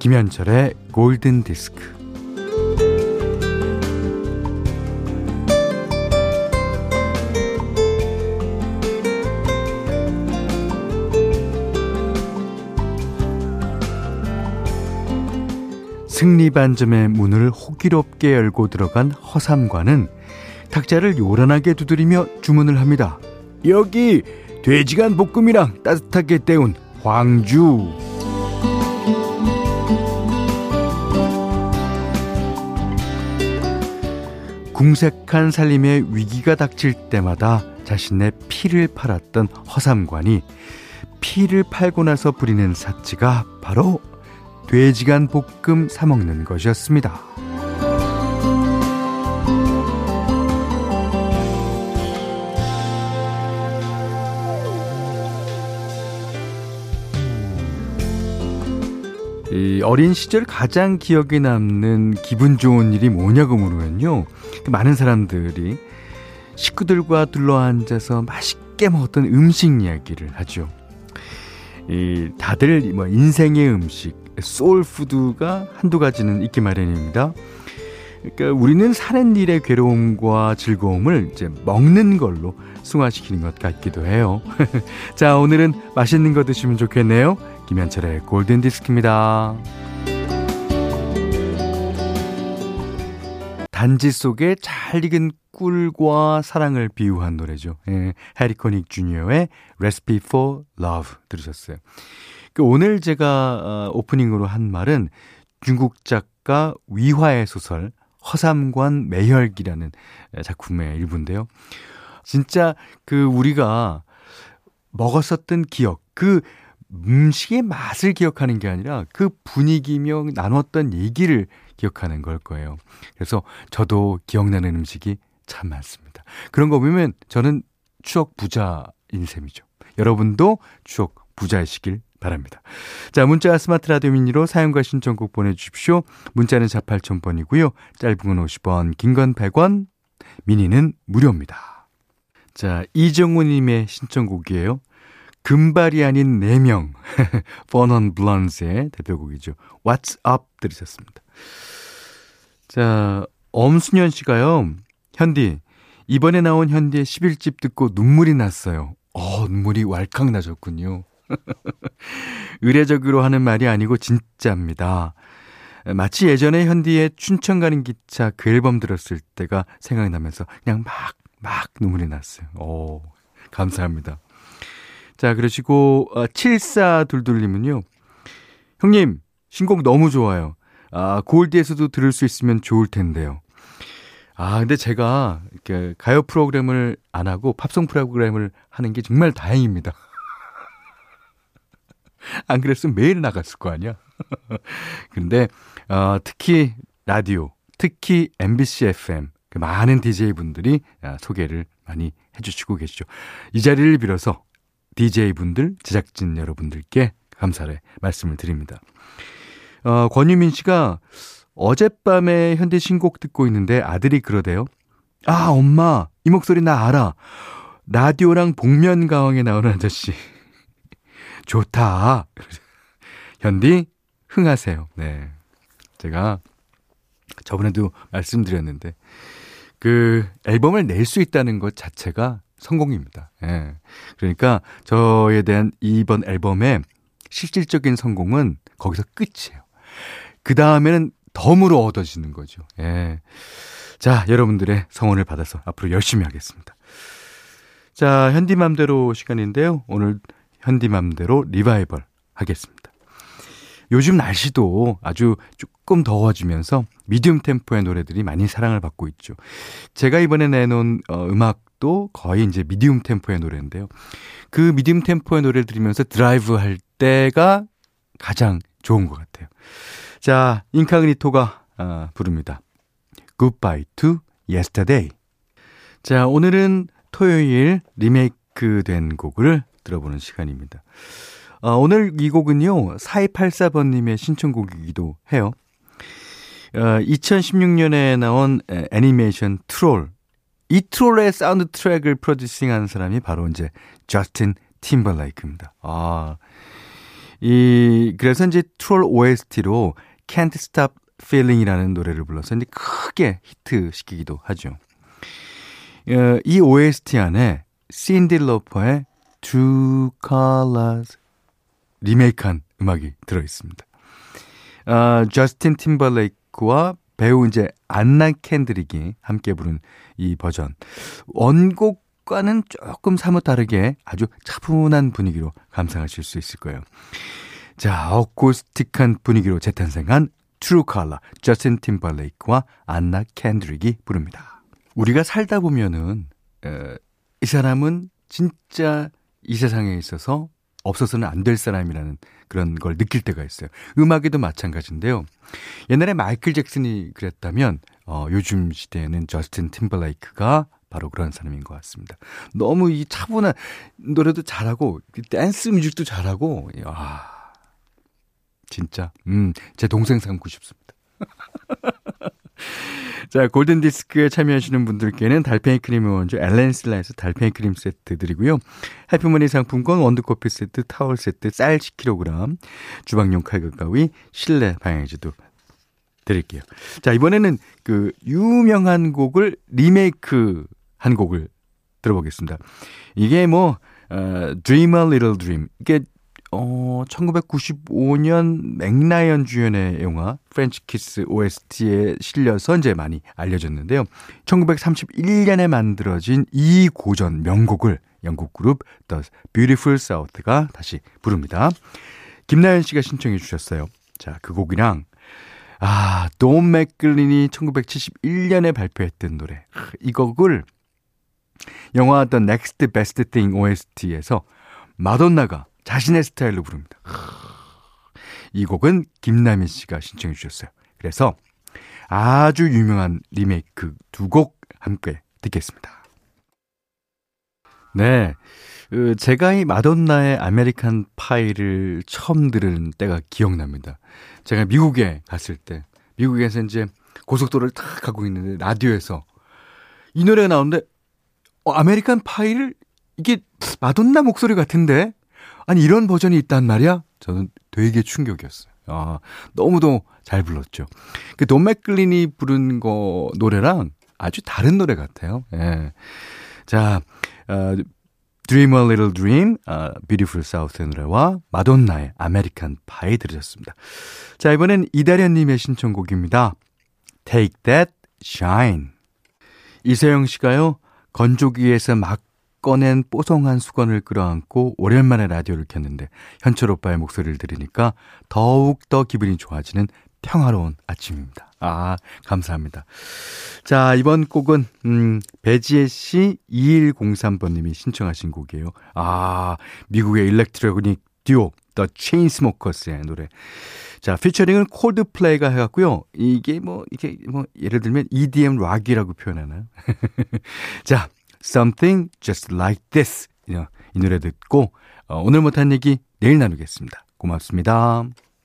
김현철의 골든 디스크. 승리 반점의 문을 호기롭게 열고 들어간 허삼관은 탁자를 요란하게 두드리며 주문을 합니다. 여기 돼지간 볶음이랑 따뜻하게 때운 황주. 궁색한 살림에 위기가 닥칠 때마다 자신의 피를 팔았던 허삼관이 피를 팔고 나서 부리는 사치가 바로 돼지간 볶음 사먹는 것이었습니다. 이 어린 시절 가장 기억에 남는 기분 좋은 일이 뭐냐고 물으면요. 그 많은 사람들이 식구들과 둘러앉아서 맛있게 먹었던 음식 이야기를 하죠. 이 다들 뭐 인생의 음식, 소울 푸드가 한두 가지는 있기 마련입니다. 그러니까 우리는 사는 일의 괴로움과 즐거움을 이제 먹는 걸로 승화시키는 것 같기도 해요. 자, 오늘은 맛있는 거 드시면 좋겠네요. 김현철의 골든 디스크입니다. 단지 속에 잘 익은 꿀과 사랑을 비유한 노래죠. 예, 해리코닉 주니어의 Recipe for Love 들으셨어요. 그 오늘 제가 어, 오프닝으로 한 말은 중국 작가 위화의 소설 허삼관 매혈기라는 작품의 일부인데요. 진짜 그 우리가 먹었었던 기억, 그 음식의 맛을 기억하는 게 아니라 그 분위기며 나눴던 얘기를 기억하는 걸 거예요. 그래서 저도 기억나는 음식이 참 많습니다. 그런 거 보면 저는 추억 부자인 셈이죠. 여러분도 추억 부자이시길 바랍니다. 자, 문자 스마트 라디오 미니로 사용과 신청곡 보내주십시오. 문자는 4 8,000번이고요. 짧은 건 50원, 긴 건 100원, 미니는 무료입니다. 자, 이정우님의 신청곡이에요. 금발이 아닌 4명. 버넌 블런스의 대표곡이죠. What's Up 들으셨습니다. 자, 엄순현 씨가요. 현디, 이번에 나온 현디의 11집 듣고 눈물이 났어요. 어, 눈물이 왈칵 나셨군요. 의례적으로 하는 말이 아니고 진짜입니다. 마치 예전에 현디의 춘천 가는 기차 그 앨범 들었을 때가 생각나면서 그냥 막, 막 눈물이 났어요. 오, 감사합니다. 자, 그러시고, 어, 7422님은요. 형님, 신곡 너무 좋아요. 아, 골드에서도 들을 수 있으면 좋을 텐데요. 아, 근데 제가 이렇게 가요 프로그램을 안 하고 팝송 프로그램을 하는 게 정말 다행입니다. 안 그랬으면 매일 나갔을 거 아니야. 근데 어, 특히 라디오, 특히 MBC FM 그 많은 DJ분들이 아, 소개를 많이 해주시고 계시죠. 이 자리를 빌어서 DJ분들, 제작진 여러분들께 감사의 말씀을 드립니다. 어, 권유민 씨가 어젯밤에 현대 신곡 듣고 있는데 아들이 그러대요. 아, 엄마, 이 목소리 나 알아. 라디오랑 복면가왕에 나오는 아저씨. 좋다. 현디, 흥하세요. 네. 제가 저번에도 말씀드렸는데, 그 앨범을 낼 수 있다는 것 자체가 성공입니다. 예. 그러니까 저에 대한 이번 앨범의 실질적인 성공은 거기서 끝이에요. 그 다음에는 덤으로 얻어지는 거죠. 예. 자, 여러분들의 성원을 받아서 앞으로 열심히 하겠습니다. 자, 현디맘대로 시간인데요. 오늘 현디맘대로 리바이벌 하겠습니다. 요즘 날씨도 아주 조금 더워지면서 medium 템포의 노래들이 많이 사랑을 받고 있죠. 제가 이번에 내놓은 어, 음악 도 거의 이제 medium 템포의 노래인데요. 그 medium 템포의 노래를 들으면서 드라이브 할 때가 가장 좋은 것 같아요. 자, 인카그니토가 아, 부릅니다. Goodbye to Yesterday. 자, 오늘은 토요일 리메이크 된 곡을 들어보는 시간입니다. 아, 오늘 이 곡은요, 4284번님의 신청곡이기도 해요. 아, 2016년에 나온 애니메이션 트롤. 이 트롤의 사운드 트랙을 프로듀싱한 사람이 바로 이제 저스틴 팀벌레이크입니다. 아, 이, 그래서 이제 트롤 OST로 Can't Stop Feeling이라는 노래를 불러서 이제 크게 히트 시키기도 하죠. 어, 이 OST 안에 신디 로퍼의 Two Colors 리메이크한 음악이 들어 있습니다. 어, 저스틴 팀벌레이크와 배우 이제 안나 캔드릭이 함께 부른 이 버전. 원곡과는 조금 사뭇 다르게 아주 차분한 분위기로 감상하실 수 있을 거예요. 자, 어쿠스틱한 분위기로 재탄생한 True Color, 저스틴 팀벌레이크와 안나 켄드릭이 부릅니다. 우리가 살다 보면은, 에, 이 사람은 진짜 이 세상에 있어서 없어서는 안 될 사람이라는 그런 걸 느낄 때가 있어요. 음악에도 마찬가지인데요. 옛날에 마이클 잭슨이 그랬다면 어, 요즘 시대에는 저스틴 팀벌레이크가 바로 그런 사람인 것 같습니다. 너무 이 차분한 노래도 잘하고 댄스 뮤직도 잘하고 아 진짜 음 제 동생 삼고 싶습니다. 자, 골든디스크에 참여하시는 분들께는 달팽이 크림의 원조 엘렌실라에서 달팽이 크림 세트 드리고요. 해피머니 상품권, 원두커피 세트, 타월 세트, 쌀 10kg, 주방용 칼과 가위, 실내 방향제도 드릴게요. 자, 이번에는 그 유명한 곡을 리메이크 한 곡을 들어보겠습니다. 이게 뭐, 어, Dream a Little Dream. 이게 어, 1995년 맥라이언 주연의 영화 French Kiss OST에 실려서 이제 많이 알려졌는데요. 1931년에 만들어진 이 고전 명곡을 영국 그룹 The Beautiful South가 다시 부릅니다. 김나연 씨가 신청해 주셨어요. 자, 그 곡이랑 아, 돈 맥클린이 1971년에 발표했던 노래. 이 곡을 영화 The Next Best Thing OST에서 마돈나가 자신의 스타일로 부릅니다. 이 곡은 김남희 씨가 신청해 주셨어요. 그래서 아주 유명한 리메이크 두 곡 함께 듣겠습니다. 네. 그 제가 이 마돈나의 American Pie를 처음 들은 때가 기억납니다. 제가 미국에 갔을 때, 미국에서 이제 고속도로를 탁 가고 있는데, 라디오에서 이 노래가 나오는데, 어, American Pie를, 이게 마돈나 목소리 같은데? 아니, 이런 버전이 있단 말이야? 저는 되게 충격이었어요. 아, 너무도 잘 불렀죠. 그 돈 맥클린이 부른 거, 노래랑 아주 다른 노래 같아요. 예. 자, 어, Dream a Little Dream, 어, Beautiful South 노래와 마돈나의 American Pie 들으셨습니다. 자, 이번엔 이다련님의 신청곡입니다. Take That Shine. 이세영 씨가요, 건조기에서 막 꺼낸 뽀송한 수건을 끌어안고 오랜만에 라디오를 켰는데 현철 오빠의 목소리를 들으니까 더욱 더 기분이 좋아지는 평화로운 아침입니다. 아, 감사합니다. 자, 이번 곡은, 음, 배지혜 씨 2103번님이 신청하신 곡이에요. 아, 미국의 일렉트로닉 듀오, The Chainsmokers의 노래. 자, 피처링은 콜드플레이가 해갖고요. 이게 뭐, 이게 뭐, 예를 들면 EDM 락이라고 표현하나요? 자, Something Just Like This. 이 노래 듣고, 어, 오늘 못한 얘기 내일 나누겠습니다. 고맙습니다.